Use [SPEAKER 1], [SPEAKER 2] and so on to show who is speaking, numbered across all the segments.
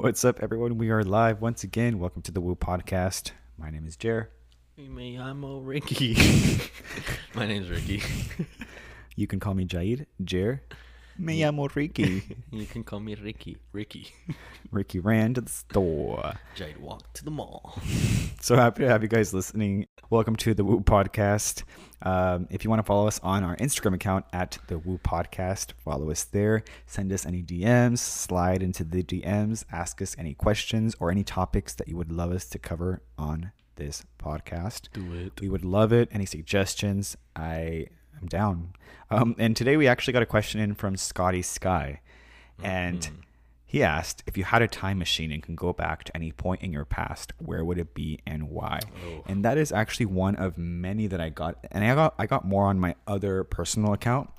[SPEAKER 1] What's up, everyone? We are live once again. Welcome to the Woo Podcast. My name is Jer.
[SPEAKER 2] Me, I'm a Ricky. My name's Ricky.
[SPEAKER 1] You can call me Jaid, Jer. Me llamo Ricky.
[SPEAKER 2] You can call me Ricky. Ricky.
[SPEAKER 1] Ricky ran to the store.
[SPEAKER 2] Jade walked to the mall.
[SPEAKER 1] So happy to have you guys listening. Welcome to the Woo Podcast. Um, if you want to follow us on our Instagram account at the Woo Podcast, follow us there. Send us any DMs, slide into the DMs, ask us any questions or any topics that you would love us to cover on this podcast.
[SPEAKER 2] Do it.
[SPEAKER 1] We would love it. Any suggestions? I am down. Um, and today we actually got a question in from Scotty Sky, and
[SPEAKER 2] Mm-hmm.
[SPEAKER 1] he asked if you had a time machine and can go back to any point in your past, where would it be and why?
[SPEAKER 2] Oh.
[SPEAKER 1] And that is actually one of many that I got, and I got I got more on my other personal account.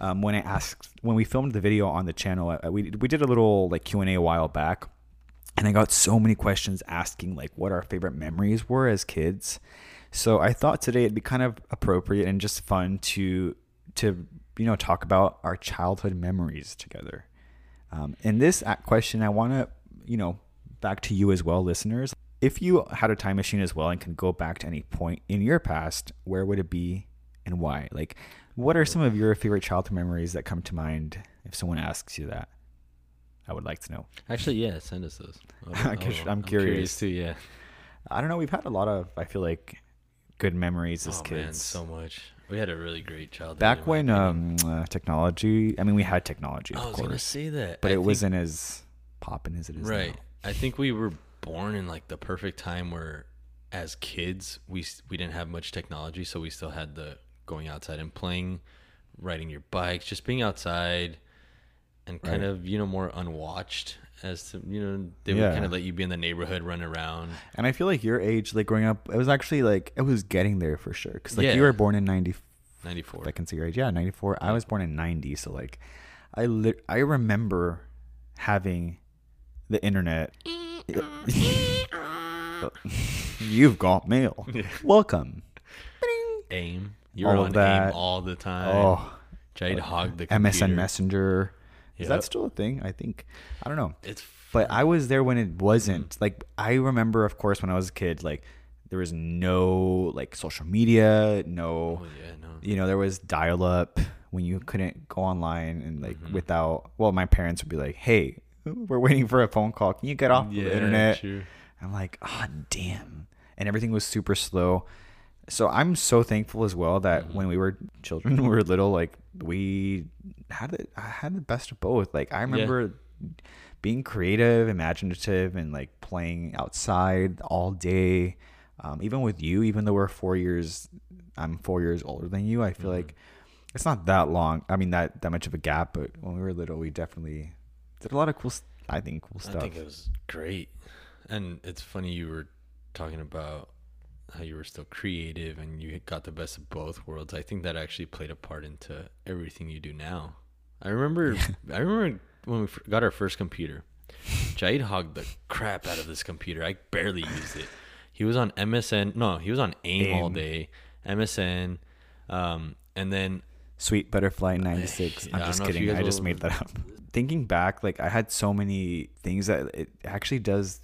[SPEAKER 1] Um, when I asked when we filmed the video on the channel, uh, we we did a little like Q and A a while back, and I got so many questions asking like what our favorite memories were as kids. So I thought today it'd be kind of appropriate and just fun to to you know talk about our childhood memories together. Um, in this question, I want to you know back to you as well, listeners. If you had a time machine as well and can go back to any point in your past, where would it be and why? Like, what are some of your favorite childhood memories that come to mind if someone asks you that? I would like to know.
[SPEAKER 2] Actually, yeah, send us those.
[SPEAKER 1] I guess- I'm curious.
[SPEAKER 2] too, yeah.
[SPEAKER 1] I don't know. We've had a lot of, I feel like, good memories as
[SPEAKER 2] oh,
[SPEAKER 1] kids.
[SPEAKER 2] man, so much. We had a really great childhood.
[SPEAKER 1] Back when um, uh, technology, I mean, we had technology,
[SPEAKER 2] I
[SPEAKER 1] of
[SPEAKER 2] was gonna say that,
[SPEAKER 1] but
[SPEAKER 2] I
[SPEAKER 1] it
[SPEAKER 2] think-
[SPEAKER 1] wasn't as popping as it is
[SPEAKER 2] right.
[SPEAKER 1] now.
[SPEAKER 2] I think we were born in like the perfect time where, as kids, we we didn't have much technology, so we still had the going outside and playing, riding your bikes, just being outside, and kind
[SPEAKER 1] Right.
[SPEAKER 2] of you know more unwatched as to you know they
[SPEAKER 1] Yeah.
[SPEAKER 2] would kind of let you be in the neighborhood, run around.
[SPEAKER 1] And I feel like your age, like growing up, it was actually like it was getting there for sure. Because like
[SPEAKER 2] Yeah.
[SPEAKER 1] you were born in ninety,
[SPEAKER 2] Ninety four.
[SPEAKER 1] if I can see your age, yeah, ninety four. I was born in ninety, so like, I li- I remember having the internet. You've got mail. Welcome.
[SPEAKER 2] aim. You were
[SPEAKER 1] All
[SPEAKER 2] on
[SPEAKER 1] that.
[SPEAKER 2] aim all the time.
[SPEAKER 1] Oh,
[SPEAKER 2] Jade hogged the
[SPEAKER 1] MSN
[SPEAKER 2] computer.
[SPEAKER 1] Messenger. Is that still a thing? I think. I don't know.
[SPEAKER 2] It's
[SPEAKER 1] But I was there when it wasn't.
[SPEAKER 2] Mm.
[SPEAKER 1] Like I remember, of course, when I was a kid, like there was no like social media, no,
[SPEAKER 2] oh yeah no.
[SPEAKER 1] you know, there was dial up when you couldn't go online and like
[SPEAKER 2] Mhm.
[SPEAKER 1] without. Well, my parents would be like, "Hey, we're waiting for a phone call. Can you get off
[SPEAKER 2] yeah,
[SPEAKER 1] the internet?" I'm like, "Ah, damn!" And everything was super slow. So I'm so thankful as well that
[SPEAKER 2] Mhm.
[SPEAKER 1] when we were children, we were little, like we had it. I had the best of both. Like I remember being creative, imaginative, and like playing outside all day. Um, even with you, even though we're four years, I'm four years older than you. I feel
[SPEAKER 2] Mhm.
[SPEAKER 1] like it's not that long. I mean that that much of a gap, but when we were little, we definitely did a lot of cool. I think cool stuff.
[SPEAKER 2] I think it was great. And it's funny you were talking about how you were still creative and you got the best of both worlds. I think that actually played a part into everything you do now. I remember I remember when we got our first computer. Jade hogged the crap out of this computer. I barely used it. He was on MSN. No, he was on AIM, all day. MSN. Um, and then
[SPEAKER 1] Sweet Butterfly 96.
[SPEAKER 2] I
[SPEAKER 1] I'm just
[SPEAKER 2] know if you
[SPEAKER 1] kidding. I just
[SPEAKER 2] will-
[SPEAKER 1] made that up. Thinking back, like I had so many things that it actually does.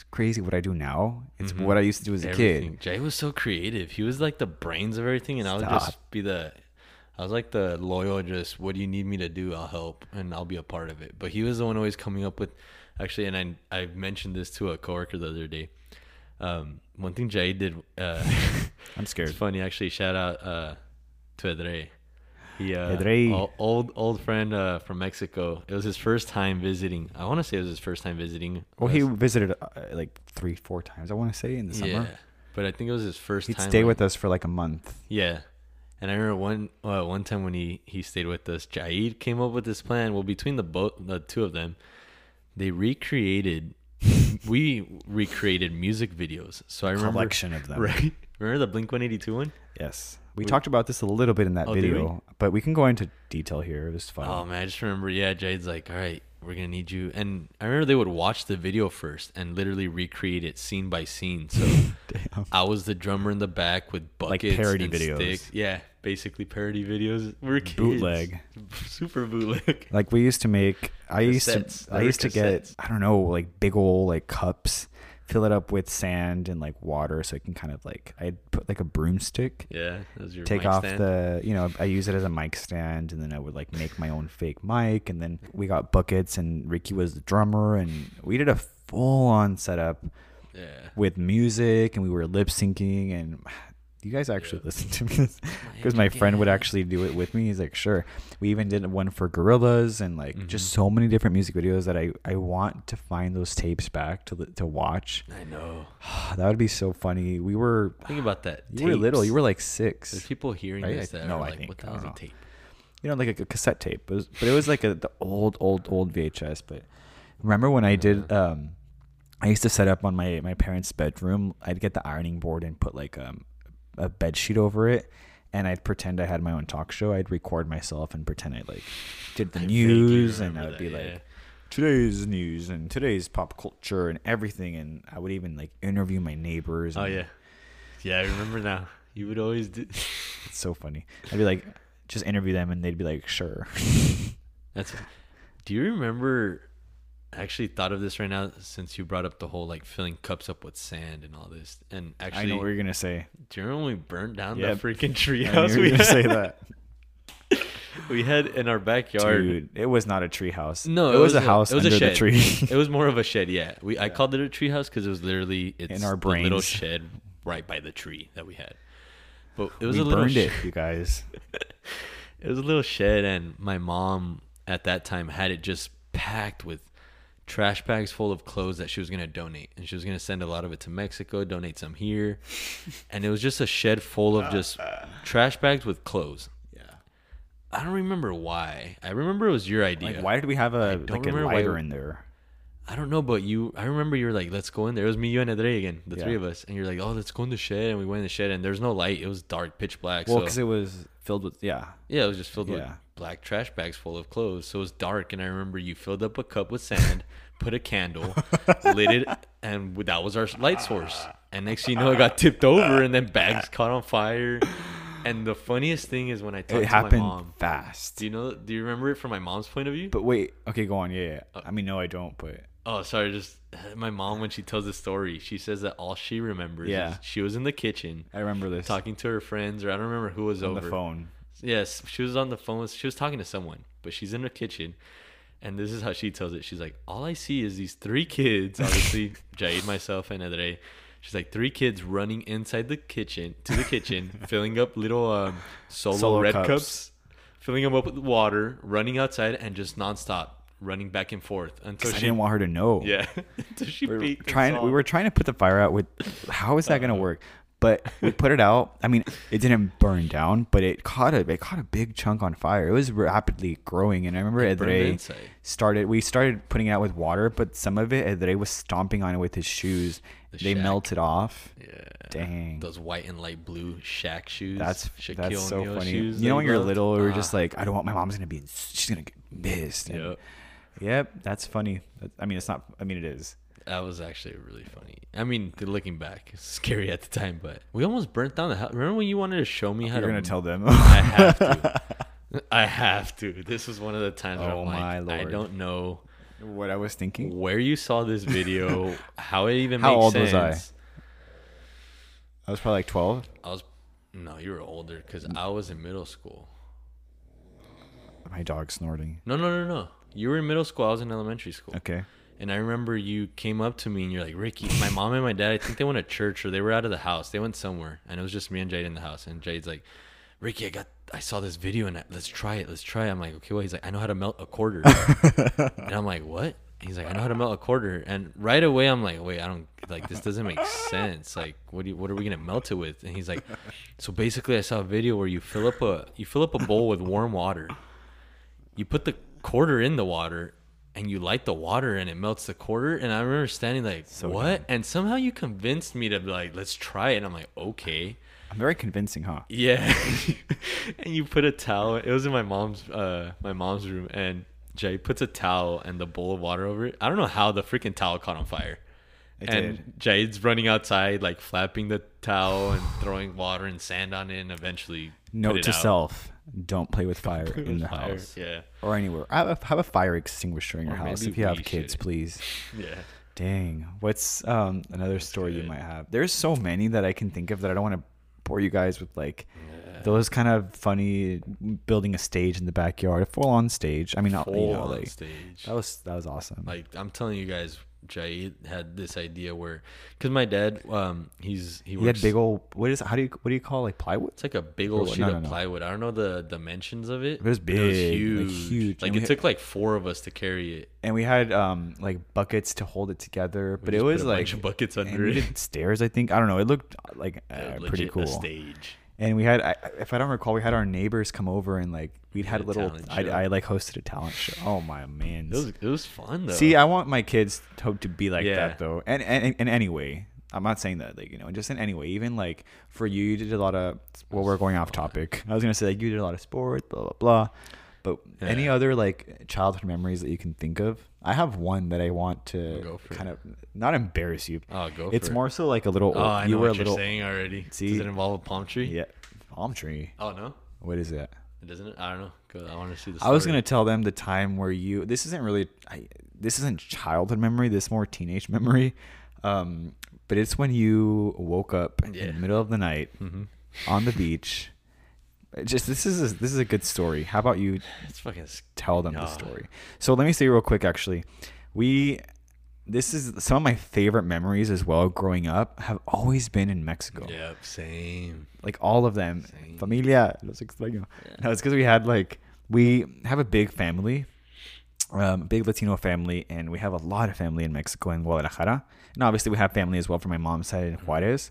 [SPEAKER 1] It's crazy what I do now. It's
[SPEAKER 2] Mhm.
[SPEAKER 1] what I used to do as a kid.
[SPEAKER 2] Jay was so creative. He was like the brains of everything, and I would just be the. I was like the loyal, just what do you need me to do? I'll help, and I'll be a part of it. But he was the one always coming up with, actually, and I I mentioned this to a coworker the other day. Um, one thing Jay did, uh,
[SPEAKER 1] I'm scared.
[SPEAKER 2] it's funny actually. Shout out uh, to Edre. He uh, o- old old friend uh, from Mexico. It was his first time visiting. I want to say it was his first time visiting.
[SPEAKER 1] Well, he visited uh, like three, four times. I want to say in the summer.
[SPEAKER 2] yeah, but I think it was his first
[SPEAKER 1] He'd
[SPEAKER 2] time.
[SPEAKER 1] stay
[SPEAKER 2] like-
[SPEAKER 1] with us for like a month.
[SPEAKER 2] Yeah. And I remember one uh, one time when he, he stayed with us, Jaid came up with this plan. Well, between the both the two of them, they recreated we recreated music videos. So I remember
[SPEAKER 1] Collection of them.
[SPEAKER 2] right. Remember the Blink One Eighty Two one?
[SPEAKER 1] Yes. We,
[SPEAKER 2] We-
[SPEAKER 1] talked about this a little bit in that
[SPEAKER 2] Oh,
[SPEAKER 1] video, but we can go into detail here. It was fun.
[SPEAKER 2] Oh man, I just remember. Yeah, Jade's like, all right, we're gonna need you. And I remember they would watch the video first and literally recreate it scene by scene. So I was the drummer in the back with
[SPEAKER 1] Like
[SPEAKER 2] buckets
[SPEAKER 1] parody
[SPEAKER 2] and
[SPEAKER 1] videos.
[SPEAKER 2] sticks. Yeah, basically parody videos. We're kids.
[SPEAKER 1] Bootleg.
[SPEAKER 2] super bootleg.
[SPEAKER 1] Like we used to make. I used
[SPEAKER 2] Cassettes.
[SPEAKER 1] to. I used to get. I don't know, like big old like cups, fill it up with sand and like water, so it can kind of like. I'd put like a broomstick.
[SPEAKER 2] Yeah,
[SPEAKER 1] take off
[SPEAKER 2] stand.
[SPEAKER 1] the you know i use it as a mic stand and then i would like make my own fake mic and then we got buckets and ricky was the drummer and we did a full on setup
[SPEAKER 2] Yeah.
[SPEAKER 1] with music and we were lip syncing and you guys actually
[SPEAKER 2] Yeah.
[SPEAKER 1] listen to me because my friend would actually do it with me he's like sure we even did one for Gorillaz and like just
[SPEAKER 2] Mhm.
[SPEAKER 1] so many different music videos that i i want to find those tapes back to to watch
[SPEAKER 2] I know.
[SPEAKER 1] that would be so funny we were
[SPEAKER 2] Think about that.
[SPEAKER 1] you were little you were like six
[SPEAKER 2] There's people hearing
[SPEAKER 1] right?
[SPEAKER 2] this
[SPEAKER 1] I-
[SPEAKER 2] that
[SPEAKER 1] no,
[SPEAKER 2] are
[SPEAKER 1] I
[SPEAKER 2] like,
[SPEAKER 1] think.
[SPEAKER 2] "What the
[SPEAKER 1] I
[SPEAKER 2] hell is a tape?"
[SPEAKER 1] you know, like a, cassette tape. It was, but it was like a, the old, old, old VHS. But remember when I did? Um, I used to set up on my my parents' bedroom. I'd get the ironing board and put like um, a bed sheet over it, and I'd pretend I had my own talk show. I'd record myself and pretend I like did the
[SPEAKER 2] I
[SPEAKER 1] news, and I would
[SPEAKER 2] that,
[SPEAKER 1] be
[SPEAKER 2] yeah.
[SPEAKER 1] like. Today's news and today's pop culture and everything, and I would even like interview my neighbors.
[SPEAKER 2] "Oh
[SPEAKER 1] and
[SPEAKER 2] yeah, yeah, I remember now." You would always do.
[SPEAKER 1] it's so funny. I'd be like, just interview them, and they'd be like, "Sure."
[SPEAKER 2] That's. Do you remember? I actually thought of this right now since you brought up the whole like filling cups up with sand and all this. And actually, I
[SPEAKER 1] know what you're gonna say.
[SPEAKER 2] do you remember when we burned down
[SPEAKER 1] Yep.
[SPEAKER 2] the freaking treehouse we
[SPEAKER 1] gonna say that.
[SPEAKER 2] we had in our backyard?
[SPEAKER 1] Dude, it was not a tree house.
[SPEAKER 2] No,
[SPEAKER 1] it, was, a house
[SPEAKER 2] It was
[SPEAKER 1] under
[SPEAKER 2] a
[SPEAKER 1] the
[SPEAKER 2] shed.
[SPEAKER 1] tree.
[SPEAKER 2] it was more of a shed. Yeah, we I called it a tree house because it was literally it's
[SPEAKER 1] In our
[SPEAKER 2] the little shed right by the tree that we had. But it was
[SPEAKER 1] we
[SPEAKER 2] a little
[SPEAKER 1] burned it, you guys.
[SPEAKER 2] it was a little shed and my mom at that time had it just packed with trash bags full of clothes that she was going to donate and she was going to send a lot of it to mexico donate some here. And it was just a shed full of just uh, uh. trash bags with clothes.
[SPEAKER 1] Yeah.
[SPEAKER 2] i don't remember why. I remember it was your idea.
[SPEAKER 1] Like, why did we have a
[SPEAKER 2] don't
[SPEAKER 1] like a
[SPEAKER 2] remember why-
[SPEAKER 1] lighter in there?
[SPEAKER 2] I don't know but you i remember you were like let's go in there it was me you and Adre again the
[SPEAKER 1] Yeah.
[SPEAKER 2] three of us and you're like oh let's go in the shed and we went in the shed and there's no light it was dark pitch black
[SPEAKER 1] Well,
[SPEAKER 2] so
[SPEAKER 1] because it was filled with yeah.
[SPEAKER 2] Yeah, it was just filled with black trash bags full of clothes. So it was dark, and I remember you filled up a cup with sand, put a candle, lit it, and that was our light source. And next thing you know, it got tipped over, and then bags caught on fire. And the funniest thing is when I talked
[SPEAKER 1] It
[SPEAKER 2] to
[SPEAKER 1] happened
[SPEAKER 2] my mom.
[SPEAKER 1] fast.
[SPEAKER 2] Do you know? Do you remember it from my mom's point of view?
[SPEAKER 1] But wait, okay, go on. Yeah, yeah.
[SPEAKER 2] Uh,
[SPEAKER 1] I mean, no, I don't. But
[SPEAKER 2] Oh, sorry. Just my mom when she tells the story, she says that all she remembers
[SPEAKER 1] Yeah.
[SPEAKER 2] is she was in the kitchen
[SPEAKER 1] I remember this
[SPEAKER 2] talking to her friends, or I don't remember who was
[SPEAKER 1] on
[SPEAKER 2] over.
[SPEAKER 1] the phone.
[SPEAKER 2] Yes, she was on the phone. She was talking to someone, but she's in the kitchen, and this is how she tells it. She's like, "All I see is these three kids. Obviously, Jade, myself, and Adre. She's like three kids running inside the kitchen to the kitchen, filling up little um, solo,
[SPEAKER 1] Solo
[SPEAKER 2] red
[SPEAKER 1] cups.
[SPEAKER 2] cups. filling them up with water, running outside, and just nonstop running back and forth until
[SPEAKER 1] 'Cause I
[SPEAKER 2] she
[SPEAKER 1] didn't want her to know.
[SPEAKER 2] yeah until she
[SPEAKER 1] we were trying. We were trying to put the fire out with. How is that gonna
[SPEAKER 2] Uh-huh.
[SPEAKER 1] work? But we put it out. I mean, it didn't burn down, but it caught a it caught a big chunk on fire. It was rapidly growing, and I remember
[SPEAKER 2] It
[SPEAKER 1] Edre started. We started putting it out with water, but some of it Edre was stomping on it with his shoes.
[SPEAKER 2] The
[SPEAKER 1] they
[SPEAKER 2] Shaq.
[SPEAKER 1] melted off.
[SPEAKER 2] Yeah.
[SPEAKER 1] Dang.
[SPEAKER 2] Those white and light blue Shaq shoes.
[SPEAKER 1] That's
[SPEAKER 2] Shaquille
[SPEAKER 1] that's so funny. You know when you're little, we were
[SPEAKER 2] Ah.
[SPEAKER 1] just like, I don't want my mom's gonna be. She's gonna get pissed. And
[SPEAKER 2] Yep.
[SPEAKER 1] Yep. That's funny. I mean, it's not. I mean, it is.
[SPEAKER 2] That was actually really funny. I mean, looking back, it's scary at the time, but we almost burnt down the house. Remember when you wanted to show me how
[SPEAKER 1] You're
[SPEAKER 2] to?
[SPEAKER 1] gonna tell them.
[SPEAKER 2] I have to. I have to. This was one of the times where
[SPEAKER 1] Oh
[SPEAKER 2] I'm like,
[SPEAKER 1] my
[SPEAKER 2] I don't know
[SPEAKER 1] what I was thinking.
[SPEAKER 2] where you saw this video, how it even
[SPEAKER 1] How
[SPEAKER 2] makes
[SPEAKER 1] old was I? I was probably like 12.
[SPEAKER 2] I was no, you were older because I was in middle school.
[SPEAKER 1] My dog snorting.
[SPEAKER 2] No, no, no, no. You were in middle school. I was in elementary school.
[SPEAKER 1] Okay.
[SPEAKER 2] And I remember you came up to me and you're like, Ricky, my mom and my dad, I think they went to church or they were out of the house. They went somewhere. And it was just me and Jade in the house. And Jade's like, Ricky, I got, I saw this video and I, let's try it. Let's try it. I'm like, okay, well, he's like, I know how to melt a quarter. and I'm like, what? He's like, I know how to melt a quarter. And right away, I'm like, wait, I don't, like, this doesn't make sense. Like, what do you, what are we going to melt it with? And he's like, so basically, I saw a video where you fill up a, you fill up a bowl with warm water. You put the quarter in the water and you light the water and it melts the quarter. And I remember standing like,
[SPEAKER 1] So
[SPEAKER 2] what?
[SPEAKER 1] dumb.
[SPEAKER 2] And somehow you convinced me to be like, let's try it. And I'm like, okay.
[SPEAKER 1] I'm very convincing, huh?
[SPEAKER 2] Yeah. and you put a towel. It was in my mom's uh my mom's room and Jay puts a towel and the bowl of water over it. I don't know how the freaking towel caught on fire.
[SPEAKER 1] It
[SPEAKER 2] and Jade's running outside, like flapping the towel and throwing water and sand on it, and eventually
[SPEAKER 1] Note to
[SPEAKER 2] out.
[SPEAKER 1] self: Don't play with fire
[SPEAKER 2] Play
[SPEAKER 1] in
[SPEAKER 2] with
[SPEAKER 1] the
[SPEAKER 2] fire.
[SPEAKER 1] house
[SPEAKER 2] Yeah,
[SPEAKER 1] or anywhere. Have a, have a fire extinguisher in your
[SPEAKER 2] Or
[SPEAKER 1] house if you have kids,
[SPEAKER 2] should.
[SPEAKER 1] please.
[SPEAKER 2] yeah.
[SPEAKER 1] Dang. What's um another story you might have? There's so many that I can think of that I don't want to bore you guys with like those kind of funny building a stage in the backyard, a full on stage. I mean, not, you
[SPEAKER 2] Full
[SPEAKER 1] know,
[SPEAKER 2] on
[SPEAKER 1] like
[SPEAKER 2] stage.
[SPEAKER 1] that was that was awesome.
[SPEAKER 2] Like I'm telling you guys, Jade had this idea where, because my dad, um, he's he
[SPEAKER 1] he
[SPEAKER 2] works.
[SPEAKER 1] had big old what is how do you what do you call like plywood?
[SPEAKER 2] It's like a big old sheet
[SPEAKER 1] No,
[SPEAKER 2] of
[SPEAKER 1] no, no.
[SPEAKER 2] plywood. I don't know the dimensions of it.
[SPEAKER 1] It was big, like,
[SPEAKER 2] huge.
[SPEAKER 1] huge.
[SPEAKER 2] Like
[SPEAKER 1] And we
[SPEAKER 2] it
[SPEAKER 1] had-
[SPEAKER 2] took like four of us to carry it.
[SPEAKER 1] And we had um like buckets to hold it together,
[SPEAKER 2] We
[SPEAKER 1] but it was like
[SPEAKER 2] buckets under it.
[SPEAKER 1] stairs. I think I don't know. It looked like uh,
[SPEAKER 2] Uh,
[SPEAKER 1] pretty cool.
[SPEAKER 2] A stage.
[SPEAKER 1] And we had, I, if I don't recall, we had our neighbors come over and like we'd had a little. I. I like hosted a talent show. Oh my man!
[SPEAKER 2] It was it was fun though.
[SPEAKER 1] See, I want my kids to, hope to be like
[SPEAKER 2] Yeah.
[SPEAKER 1] that though, and and in any way. I'm not saying that like you know, just in any way. Even like for you, you did a lot of. Well, we're going off topic. I was gonna say like you did a lot of sports, blah blah blah. But any other like childhood memories that you can think of? I have one that I want to
[SPEAKER 2] Go for
[SPEAKER 1] kind
[SPEAKER 2] it.
[SPEAKER 1] of not embarrass you.
[SPEAKER 2] oh go.
[SPEAKER 1] it's more so like a little.
[SPEAKER 2] It. Oh, I
[SPEAKER 1] you
[SPEAKER 2] know
[SPEAKER 1] were
[SPEAKER 2] what
[SPEAKER 1] a
[SPEAKER 2] you're
[SPEAKER 1] little.
[SPEAKER 2] saying already.
[SPEAKER 1] See?
[SPEAKER 2] Does it involve a palm tree?
[SPEAKER 1] Yeah, palm tree.
[SPEAKER 2] Oh no,
[SPEAKER 1] What is that?
[SPEAKER 2] it doesn't. I don't know. Go, I want to see the.
[SPEAKER 1] I was gonna tell them the time where you. This isn't really. I, this isn't childhood memory. This more teenage memory. Um, but it's when you woke up in the middle of the night
[SPEAKER 2] Mhm.
[SPEAKER 1] on the beach. Just this is a, this is a good story. How about you
[SPEAKER 2] It's fucking.
[SPEAKER 1] tell them the story? So let me say real quick. Actually, we. This is some of my favorite memories as well. Growing up, have always been in Mexico.
[SPEAKER 2] Yep. Same.
[SPEAKER 1] like all of them.
[SPEAKER 2] Same.
[SPEAKER 1] Familia, los extraño.
[SPEAKER 2] Yeah.
[SPEAKER 1] No, it's because we had like we have a big family, um, big Latino family, and we have a lot of family in Mexico and Guadalajara. And obviously, we have family as well from my mom's side in Juarez.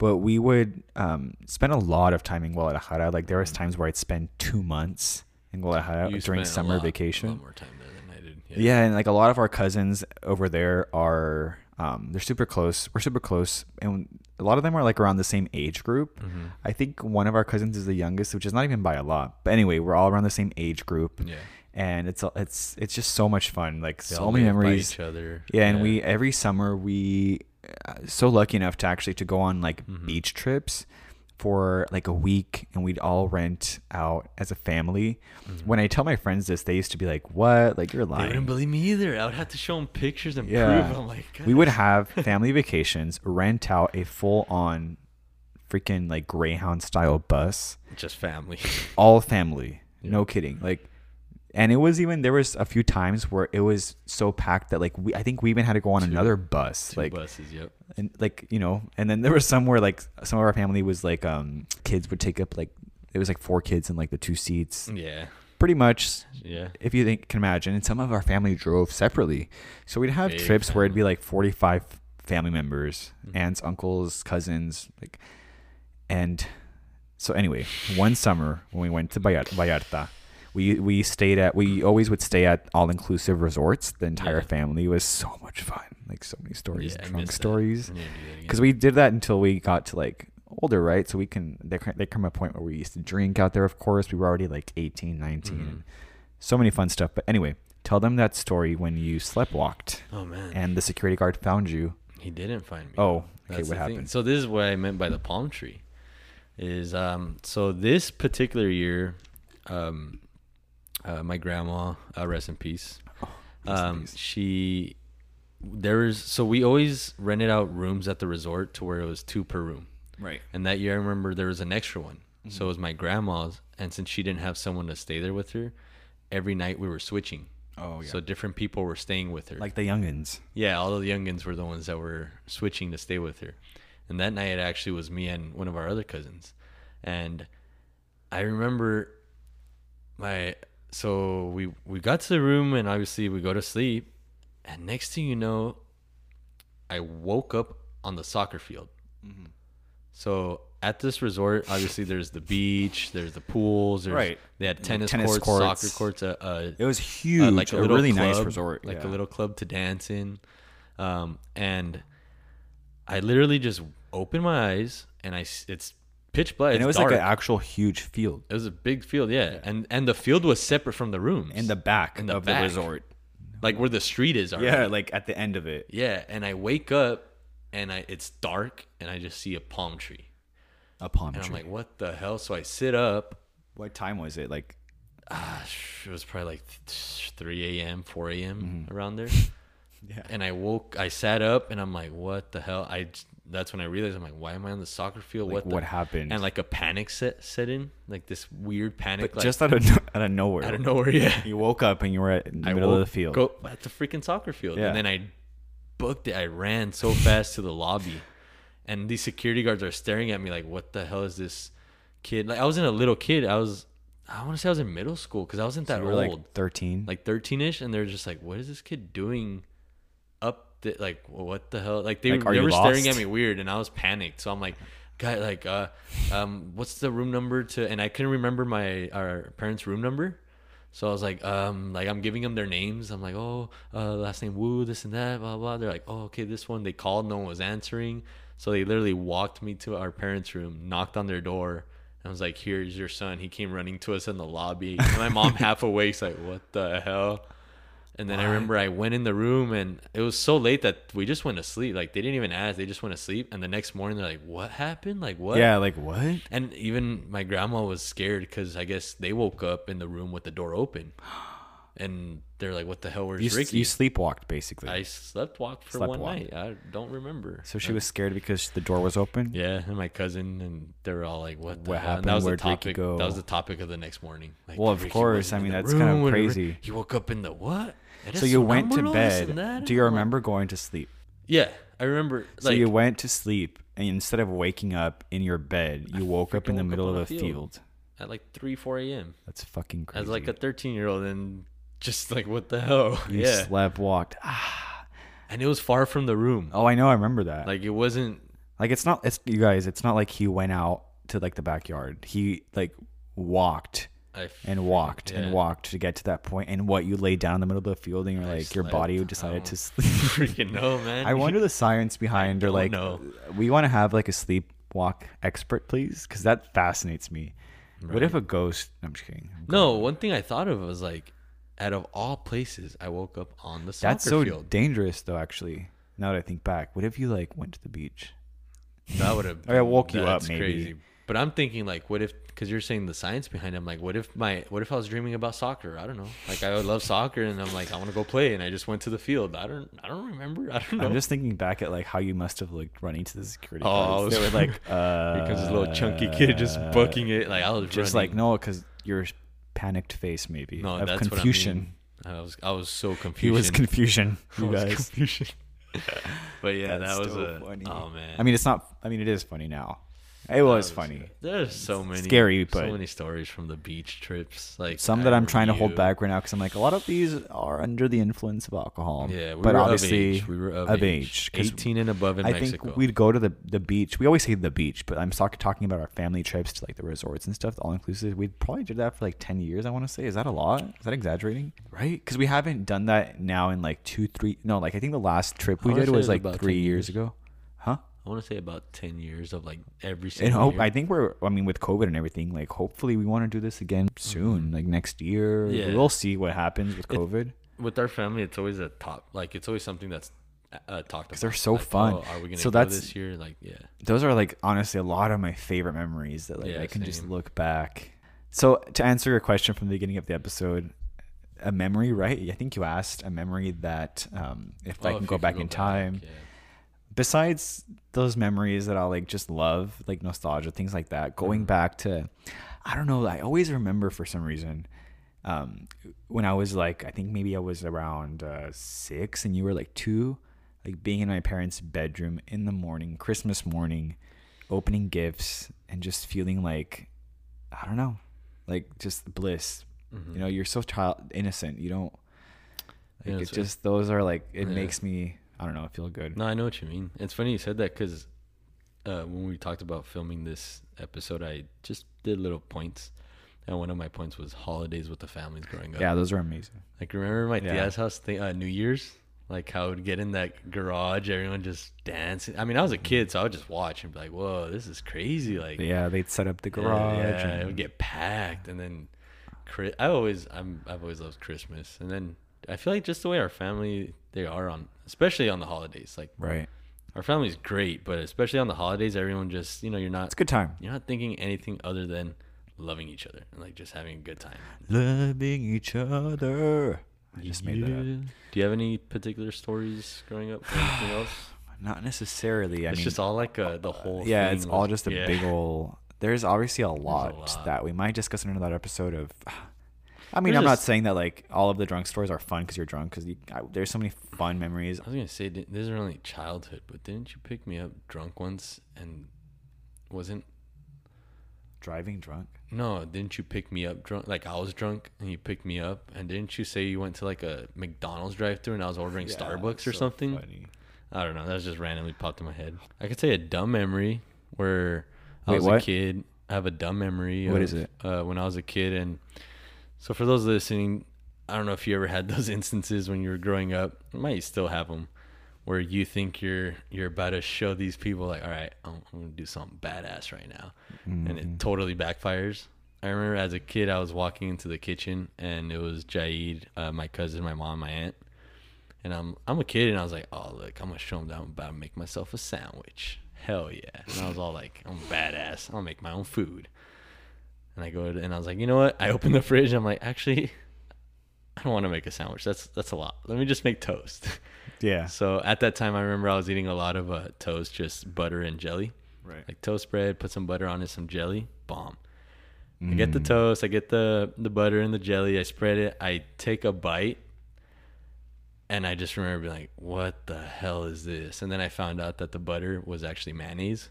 [SPEAKER 1] But we would um, spend a lot of time in Guadalajara. Like there was times where I'd spend two months in Guadalajara
[SPEAKER 2] You
[SPEAKER 1] during summer
[SPEAKER 2] lot-
[SPEAKER 1] vacation.
[SPEAKER 2] A lot more time there than I did.
[SPEAKER 1] Yeah. and like a lot of our cousins over there are um, they're super close. We're super close, and a lot of them are like around the same age group.
[SPEAKER 2] Mm-hmm.
[SPEAKER 1] I think one of our cousins is the youngest, which is not even by a lot. But anyway, we're all around the same age group,
[SPEAKER 2] Yeah.
[SPEAKER 1] and it's it's it's just so much fun. Like
[SPEAKER 2] They
[SPEAKER 1] so many memories.
[SPEAKER 2] Each other.
[SPEAKER 1] Yeah, and we every summer we so lucky enough to actually to go on like
[SPEAKER 2] Mhm.
[SPEAKER 1] beach trips for like a week and we'd all rent out as a family.
[SPEAKER 2] Mhm.
[SPEAKER 1] When I tell my friends this, they used to be like, "What? Like you're lying."
[SPEAKER 2] They
[SPEAKER 1] lying."
[SPEAKER 2] wouldn't believe me either. I would have to show them pictures and
[SPEAKER 1] Yeah.
[SPEAKER 2] prove. I'm like,
[SPEAKER 1] we would have family vacations, rent out a full on freaking like Greyhound style bus,
[SPEAKER 2] just family.
[SPEAKER 1] all family.
[SPEAKER 2] Yeah.
[SPEAKER 1] No kidding. Like and it was even there was a few times where it was so packed that like we I think we even had to go on
[SPEAKER 2] Two-
[SPEAKER 1] another bus.
[SPEAKER 2] Two
[SPEAKER 1] like
[SPEAKER 2] buses. Yep.
[SPEAKER 1] and like, you know, and then there was some where like some of our family was like um kids would take up like it was like four kids in like the two seats.
[SPEAKER 2] Yeah.
[SPEAKER 1] Pretty much
[SPEAKER 2] Yeah.
[SPEAKER 1] if you think can imagine and some of our family drove separately so we'd have
[SPEAKER 2] Big
[SPEAKER 1] trips where it'd be like 45 family members
[SPEAKER 2] Mhm.
[SPEAKER 1] aunts uncles cousins like and so anyway one summer when we went to Vallar- vallarta we we stayed at we always would stay at all inclusive resorts the entire
[SPEAKER 2] Yeah.
[SPEAKER 1] family was so much fun like so many stories
[SPEAKER 2] Yeah,
[SPEAKER 1] drunk stories
[SPEAKER 2] I need to do that again.
[SPEAKER 1] because we did that until we got to like older right so we can there there come a point where we used to drink out there of course we were already like 18 19
[SPEAKER 2] Mhm.
[SPEAKER 1] so many fun stuff but anyway tell them that story when you sleptwalked
[SPEAKER 2] Oh man.
[SPEAKER 1] and the security guard found you
[SPEAKER 2] He didn't find me.
[SPEAKER 1] oh okay
[SPEAKER 2] That's
[SPEAKER 1] what
[SPEAKER 2] the thing.
[SPEAKER 1] happened
[SPEAKER 2] So this is what I meant by the palm tree. Is um so this particular year, um, uh, my grandma, uh, rest in peace.
[SPEAKER 1] Oh, Rest in
[SPEAKER 2] Um,
[SPEAKER 1] peace.
[SPEAKER 2] she there was so we always rented out rooms at the resort to where it was two per room.
[SPEAKER 1] right
[SPEAKER 2] And that year, I remember there was an extra one.
[SPEAKER 1] Mm-hmm.
[SPEAKER 2] So it was my grandma's, and since she didn't have someone to stay there with her, every night we were switching.
[SPEAKER 1] oh yeah
[SPEAKER 2] So different people were staying with her.
[SPEAKER 1] like the youngins
[SPEAKER 2] Yeah, all the youngins were the ones that were switching to stay with her. And that night it actually was me and one of our other cousins. And I remember my so we we got to the room and obviously we go to sleep and next thing you know I woke up on the soccer field. So at this resort, obviously there's the beach, there's the pools, there's,
[SPEAKER 1] Right.
[SPEAKER 2] They had tennis,
[SPEAKER 1] tennis
[SPEAKER 2] courts,
[SPEAKER 1] courts.
[SPEAKER 2] soccer courts, uh, uh,
[SPEAKER 1] it was huge
[SPEAKER 2] uh, like a,
[SPEAKER 1] a,
[SPEAKER 2] little
[SPEAKER 1] really nice
[SPEAKER 2] club,
[SPEAKER 1] resort
[SPEAKER 2] like
[SPEAKER 1] yeah.
[SPEAKER 2] a little club to dance in. Um, and I literally just opened my eyes and i it's pitch black.
[SPEAKER 1] and it was
[SPEAKER 2] dark.
[SPEAKER 1] like an actual huge field
[SPEAKER 2] it was a big field, yeah. And and the field was separate from the rooms
[SPEAKER 1] in the back
[SPEAKER 2] In the
[SPEAKER 1] of
[SPEAKER 2] back.
[SPEAKER 1] the resort
[SPEAKER 2] like where the street is. Already.
[SPEAKER 1] yeah like at the end of it
[SPEAKER 2] yeah. And I wake up and I it's dark, and I just see a palm tree,
[SPEAKER 1] A palm tree.
[SPEAKER 2] and
[SPEAKER 1] tree.
[SPEAKER 2] I'm like, what the hell? So I sit up.
[SPEAKER 1] what time was it? Like,
[SPEAKER 2] Ah, it was probably like 3 a.m., 4 a.m. around there.
[SPEAKER 1] Mm-hmm. yeah.
[SPEAKER 2] And I woke, I sat up, and I'm like, what the hell? I that's when I realized I'm like, why am I on the soccer field?
[SPEAKER 1] Like,
[SPEAKER 2] what the,
[SPEAKER 1] what happened?
[SPEAKER 2] And like a panic set set in, like this weird panic,
[SPEAKER 1] But
[SPEAKER 2] like
[SPEAKER 1] just out of out of nowhere.
[SPEAKER 2] out of nowhere. Yeah,
[SPEAKER 1] You woke up and you were at in the
[SPEAKER 2] I
[SPEAKER 1] middle of
[SPEAKER 2] woke-
[SPEAKER 1] the field.
[SPEAKER 2] Go at the freaking soccer field,
[SPEAKER 1] Yeah.
[SPEAKER 2] and then I booked it. I ran so fast to the lobby, and these security guards are staring at me like, "What the hell is this kid?" Like I wasn't a little kid. I was, I want to say I was in middle school because I wasn't that
[SPEAKER 1] you were
[SPEAKER 2] old,
[SPEAKER 1] like 13.
[SPEAKER 2] like thirteen ish, and they're just like, "What is this kid doing?" The like, what the hell? Like they,
[SPEAKER 1] Like,
[SPEAKER 2] they were staring at me weird, and I was panicked. So I'm like, guy, like, uh, um, what's the room number to? And I couldn't remember my our parents' room number. So I was like, um, like I'm giving them their names. I'm like, oh, uh, last name Wu, this and that, blah blah. They're like, oh, okay, this one. They called, no one was answering. So they literally walked me to our parents' room, knocked on their door, and I was like, here's your son. He came running to us in the lobby. And my mom half awake, like, what the hell? And then I remember I went in the room and it was so late that we just went to sleep. Like they didn't even ask, they just went to sleep. And the next morning they're like, "What happened? Like what?"
[SPEAKER 1] yeah, like what?
[SPEAKER 2] And even my grandma was scared because I guess they woke up in the room with the door open, and they're like, "What the hell? Where's
[SPEAKER 1] You,
[SPEAKER 2] Ricky?"
[SPEAKER 1] you sleepwalked basically.
[SPEAKER 2] I slept walk for
[SPEAKER 1] Slept
[SPEAKER 2] one night. I don't remember.
[SPEAKER 1] so she was scared because the door was open.
[SPEAKER 2] Yeah, and my cousin and they were all like, "What? The
[SPEAKER 1] What
[SPEAKER 2] hell? And
[SPEAKER 1] happened?
[SPEAKER 2] That was
[SPEAKER 1] Where'd
[SPEAKER 2] the
[SPEAKER 1] Ricky
[SPEAKER 2] topic.
[SPEAKER 1] go?
[SPEAKER 2] That was the topic of the next morning. Like,
[SPEAKER 1] Well, of
[SPEAKER 2] Ricky
[SPEAKER 1] course. I mean, that's
[SPEAKER 2] and Ri-
[SPEAKER 1] crazy.
[SPEAKER 2] He woke up in the what?
[SPEAKER 1] So you went to
[SPEAKER 2] Sonambulo, this and
[SPEAKER 1] bed. Do you
[SPEAKER 2] like,
[SPEAKER 1] remember going to sleep?
[SPEAKER 2] Yeah, I remember.
[SPEAKER 1] So you went to sleep, and instead of waking up in your bed, you woke up in the middle of
[SPEAKER 2] a field.
[SPEAKER 1] field.
[SPEAKER 2] at like three, four a.m.
[SPEAKER 1] That's fucking crazy.
[SPEAKER 2] as like a 13 year old and just like what the hell
[SPEAKER 1] you
[SPEAKER 2] yeah
[SPEAKER 1] slept, walked. Ah.
[SPEAKER 2] and it was far from the room
[SPEAKER 1] Oh, I know. I remember that. Like,
[SPEAKER 2] like it wasn't Like
[SPEAKER 1] it's not. It's you guys. It's not like he went out to like the backyard. He like walked
[SPEAKER 2] I f-
[SPEAKER 1] and walked
[SPEAKER 2] Yeah.
[SPEAKER 1] and walked to get to that. And what you lay down in the middle of the field, and you're
[SPEAKER 2] I
[SPEAKER 1] like your body decided to sleep.
[SPEAKER 2] freaking know man
[SPEAKER 1] I wonder the science behind, or like,
[SPEAKER 2] know.
[SPEAKER 1] we want to have like a sleepwalk expert, please, because that fascinates me. What if a ghost? I'm just kidding.
[SPEAKER 2] no one thing i thought of was like out of all places i woke up on the soccer
[SPEAKER 1] That's so
[SPEAKER 2] field
[SPEAKER 1] dangerous, though. Actually, now that I think back, what if you like went to the beach?
[SPEAKER 2] that would have
[SPEAKER 1] I woke you up,
[SPEAKER 2] that's
[SPEAKER 1] maybe.
[SPEAKER 2] But i'm thinking like what if because you're saying the science behind it i'm like what if my what if i was dreaming about soccer i don't know like i would love soccer and i'm like i want to go play and i just went to the field i don't i don't remember i don't know
[SPEAKER 1] I'm just thinking back at like how you must have looked running to the security
[SPEAKER 2] Oh, I
[SPEAKER 1] guards.
[SPEAKER 2] Was-
[SPEAKER 1] like, uh,
[SPEAKER 2] comes this little chunky kid just booking it like i was
[SPEAKER 1] just
[SPEAKER 2] running.
[SPEAKER 1] like no, because your panicked face maybe
[SPEAKER 2] No,
[SPEAKER 1] of
[SPEAKER 2] that's
[SPEAKER 1] confusion.
[SPEAKER 2] what I mean. I was I was so confused.
[SPEAKER 1] He was confusion. You
[SPEAKER 2] was
[SPEAKER 1] guys.
[SPEAKER 2] confusion. but yeah,
[SPEAKER 1] That's
[SPEAKER 2] that was
[SPEAKER 1] so
[SPEAKER 2] a
[SPEAKER 1] funny.
[SPEAKER 2] oh man.
[SPEAKER 1] I mean, it's not. I mean, it is funny now. It
[SPEAKER 2] That
[SPEAKER 1] was oh, funny.
[SPEAKER 2] There's so many
[SPEAKER 1] scary, but-
[SPEAKER 2] so many stories from the beach trips. Like
[SPEAKER 1] Some that I'm trying to hold back right now because I'm like a lot of these are under the influence of alcohol.
[SPEAKER 2] Yeah, we
[SPEAKER 1] but
[SPEAKER 2] were
[SPEAKER 1] obviously
[SPEAKER 2] of age. we were of,
[SPEAKER 1] of
[SPEAKER 2] age.
[SPEAKER 1] age, 'cause
[SPEAKER 2] 18 and above in
[SPEAKER 1] I
[SPEAKER 2] Mexico.
[SPEAKER 1] think we'd go to the the beach. We always say the beach, but I'm talk, talking about our family trips to like the resorts and stuff, all inclusive. We probably did that for like ten years. I want to say, is that a lot? Is that exaggerating? Right? Because we haven't done that now in like two, three. No, like I think the last trip we did was
[SPEAKER 2] was
[SPEAKER 1] like three years. ago.
[SPEAKER 2] I want to say about 10 years of like every
[SPEAKER 1] And
[SPEAKER 2] single
[SPEAKER 1] hope
[SPEAKER 2] year.
[SPEAKER 1] I think we're. I mean, with COVID and everything, like hopefully we want to do this again soon, like next year.
[SPEAKER 2] Mm-hmm. Yeah.
[SPEAKER 1] We'll see what happens with
[SPEAKER 2] It-
[SPEAKER 1] COVID.
[SPEAKER 2] with our family, it's always a top. Like it's always something that's uh, talked about.
[SPEAKER 1] they're so
[SPEAKER 2] Like,
[SPEAKER 1] fun.
[SPEAKER 2] oh, are we gonna
[SPEAKER 1] So that's-
[SPEAKER 2] this year? Like yeah.
[SPEAKER 1] those are like honestly a lot of my favorite memories that like
[SPEAKER 2] Yeah,
[SPEAKER 1] I can just look back. So to answer your question from the beginning of the episode, a memory, right? I think you asked a memory that um, if I
[SPEAKER 2] Oh,
[SPEAKER 1] can
[SPEAKER 2] if
[SPEAKER 1] go back
[SPEAKER 2] go
[SPEAKER 1] in time.
[SPEAKER 2] yeah.
[SPEAKER 1] Besides those memories that I'll like just love, like nostalgia, things like that. Going
[SPEAKER 2] Mhm.
[SPEAKER 1] back to, I don't know. I always remember for some reason. Um, when I was like, I think maybe I was around uh, six and you were like two, like being in my parents' bedroom in the morning, Christmas morning, opening gifts and just feeling like, I don't know, like just bliss.
[SPEAKER 2] Mhm.
[SPEAKER 1] You know, you're so child innocent. You don't.
[SPEAKER 2] Yeah,
[SPEAKER 1] Like,
[SPEAKER 2] that's
[SPEAKER 1] it
[SPEAKER 2] right.
[SPEAKER 1] just those are like it
[SPEAKER 2] Yeah.
[SPEAKER 1] makes me I don't know I feel good.
[SPEAKER 2] No, I know what you mean. It's funny you said that because uh, when we talked about filming this episode, I just did little points, and one of my points was holidays with the families growing up.
[SPEAKER 1] Yeah, those are amazing.
[SPEAKER 2] Like remember my
[SPEAKER 1] Yeah.
[SPEAKER 2] tia's house thing, uh, New Year's, like how I would get in that garage, everyone just dancing. I mean, I was a kid, so I would just watch and be like, "Whoa, this is crazy!" Like,
[SPEAKER 1] Yeah, they'd set up the garage.
[SPEAKER 2] yeah,
[SPEAKER 1] and-
[SPEAKER 2] it would get packed, and then I always, I'm, I've always loved Christmas, and then I feel like just the way our family they are on, especially on the holidays, like
[SPEAKER 1] right.
[SPEAKER 2] our family's great, but especially on the holidays, everyone just you know you're not
[SPEAKER 1] It's a good time.
[SPEAKER 2] you're not thinking anything other than loving each other and like just having a good time.
[SPEAKER 1] Loving each other. I just made that up.
[SPEAKER 2] Do you have any particular stories growing up? Or anything else?
[SPEAKER 1] Not necessarily. I
[SPEAKER 2] it's
[SPEAKER 1] mean,
[SPEAKER 2] just all like uh, the whole.
[SPEAKER 1] yeah, it's all just a
[SPEAKER 2] yeah.
[SPEAKER 1] big ol' There's obviously a lot,
[SPEAKER 2] lot.
[SPEAKER 1] that we might discuss in another episode of. I mean,
[SPEAKER 2] There's
[SPEAKER 1] I'm not saying that like all of the drunk stories are fun because you're drunk. Because there's so many fun memories.
[SPEAKER 2] I was gonna say this isn't really childhood, but didn't you pick me up drunk once and wasn't
[SPEAKER 1] Driving drunk.
[SPEAKER 2] no? Didn't you pick me up drunk? Like I was drunk and you picked me up, and didn't you say you went to like a McDonald's drive-through and I was ordering Starbucks or
[SPEAKER 1] so
[SPEAKER 2] something?
[SPEAKER 1] funny.
[SPEAKER 2] I don't know. That just randomly popped in my head. I could say a dumb memory where I was
[SPEAKER 1] what?
[SPEAKER 2] a kid. I have a dumb memory.
[SPEAKER 1] What
[SPEAKER 2] of,
[SPEAKER 1] is it?
[SPEAKER 2] Uh, when I was a kid, and so for those listening, I don't know if you ever had those instances when you were growing up. You might still have them, where you think you're you're about to show these people like, all right, I'm, I'm gonna do something badass right now, and
[SPEAKER 1] Mm-hmm.
[SPEAKER 2] it totally backfires. I remember as a kid, I was walking into the kitchen, and it was Jaid, uh, my cousin, my mom, my aunt. And I'm I'm a kid, and I was like, oh look, I'm gonna show them that I'm about to make myself a sandwich. Hell yeah! And I was all like, I'm badass. I'll make my own food. And I go to, and I was like, you know what? I open the fridge. I'm like, actually, I don't want to make a sandwich. That's that's a lot. Let me just make toast.
[SPEAKER 1] Yeah.
[SPEAKER 2] so at that time, I remember I was eating a lot of uh, toast, just butter and jelly,
[SPEAKER 1] Right.
[SPEAKER 2] like toast bread. Put some butter on it, some jelly. Bomb. I get the toast. I get the the butter and the jelly. I spread it. I take a bite, and I just remember being like, "What the hell is this?" And then I found out that the butter was actually mayonnaise.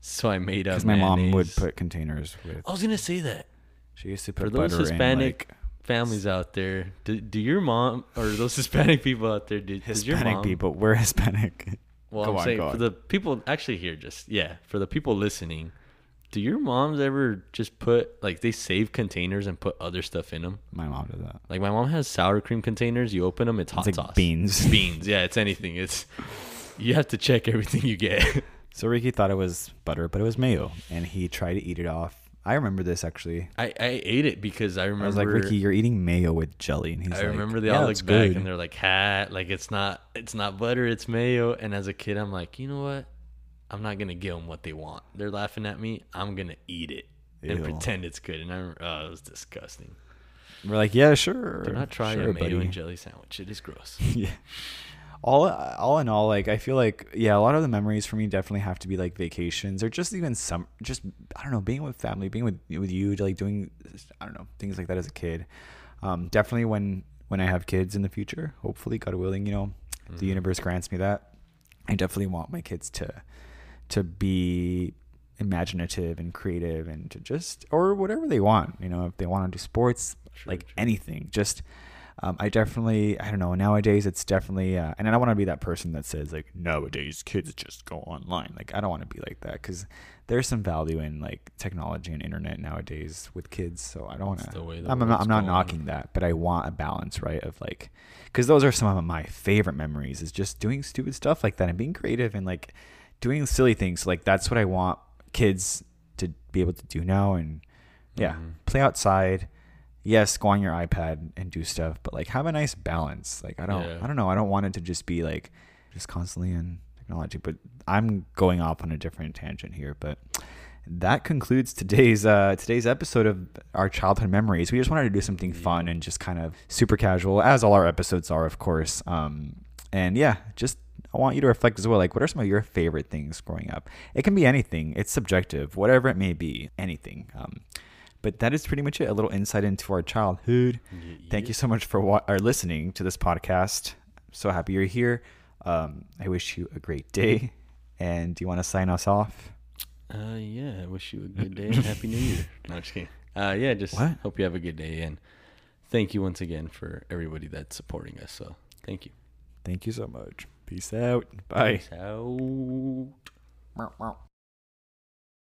[SPEAKER 2] So I made up.
[SPEAKER 1] Because my mom would put containers with.
[SPEAKER 2] I was gonna say that
[SPEAKER 1] She used to put
[SPEAKER 2] for
[SPEAKER 1] those
[SPEAKER 2] Hispanic
[SPEAKER 1] in like
[SPEAKER 2] families out there, do, do your mom or those Hispanic people out there, your
[SPEAKER 1] Hispanic
[SPEAKER 2] mom,
[SPEAKER 1] people. We're Hispanic.
[SPEAKER 2] Well,
[SPEAKER 1] Go
[SPEAKER 2] I'm
[SPEAKER 1] on,
[SPEAKER 2] saying for the people actually here, just yeah, for the people listening, do your moms ever just put like they save containers and put other stuff in them?
[SPEAKER 1] My mom does that.
[SPEAKER 2] Like my mom has sour cream containers. You open them, it's hot
[SPEAKER 1] It's like
[SPEAKER 2] sauce,
[SPEAKER 1] beans.
[SPEAKER 2] beans. Yeah, it's anything. It's you have to check everything you get.
[SPEAKER 1] So Ricky thought it was butter, but it was mayo, and he tried to eat it off. I remember this actually.
[SPEAKER 2] I, I ate it because I remember
[SPEAKER 1] I was like, Ricky, you're eating mayo with jelly, and he's
[SPEAKER 2] I
[SPEAKER 1] like,
[SPEAKER 2] remember they
[SPEAKER 1] yeah,
[SPEAKER 2] all
[SPEAKER 1] it's
[SPEAKER 2] look back
[SPEAKER 1] good.
[SPEAKER 2] and they're like, "Hat, like it's not, it's not butter, it's mayo." And as a kid, I'm like, you know what? I'm not gonna give them what they want. They're laughing at me. I'm gonna eat it and
[SPEAKER 1] Ew.
[SPEAKER 2] pretend it's good. And I, remember, oh, it was disgusting.
[SPEAKER 1] We're like, yeah, sure.
[SPEAKER 2] Do not try
[SPEAKER 1] sure,
[SPEAKER 2] a mayo
[SPEAKER 1] buddy.
[SPEAKER 2] and jelly sandwich. It is gross.
[SPEAKER 1] yeah. All, all in all, like I feel like yeah, a lot of the memories for me definitely have to be like vacations or just even some, just I don't know, being with family, being with with you, like doing I don't know things like that as a kid. Um, definitely when when I have kids in the future, hopefully, God willing, you know, the universe grants me that. I definitely want my kids to to be imaginative and creative and to just or whatever they want. You know, if they want to do sports,
[SPEAKER 2] True,
[SPEAKER 1] like
[SPEAKER 2] true.
[SPEAKER 1] anything, just. Um, I definitely, I don't know. Nowadays, it's definitely, uh, and I don't want to be that person that says like nowadays kids just go online. Like I don't want to be like that because there's some value in like technology and internet nowadays with kids. So I don't want
[SPEAKER 2] It's the way
[SPEAKER 1] to. I'm, I'm not, I'm not knocking that, but I want a balance, right? Of like, because those are some of my favorite memories. Is just doing stupid stuff like that and being creative and like doing silly things. Like that's what I want kids to be able to do now. And yeah,
[SPEAKER 2] Mhm.
[SPEAKER 1] play outside. Yes, go on your iPad and do stuff, but like have a nice balance. Like I don't,
[SPEAKER 2] Yeah.
[SPEAKER 1] I don't know. I don't want it to just be like just constantly in technology. But I'm going off on a different tangent here. But that concludes today's uh, today's episode of our childhood memories. We just wanted to do something fun and just kind of super casual, as all our episodes are, of course. Um, and yeah, just I want you to reflect as well. Like, what are some of your favorite things growing up? It can be anything. It's subjective, whatever it may be, anything. Um, but that is pretty much it. A little insight into our childhood. Thank you so much for wa- or listening to this podcast. So happy you're here. Um, I wish you a great day. And do you want to sign us off?
[SPEAKER 2] Uh, yeah. I wish you a good day and happy New Year. No, just kidding. Uh, yeah. Just
[SPEAKER 1] What?
[SPEAKER 2] hope you have a good day and thank you once again for everybody that's supporting us. So thank you.
[SPEAKER 1] Thank you so much. Peace out. Bye.
[SPEAKER 2] Peace out.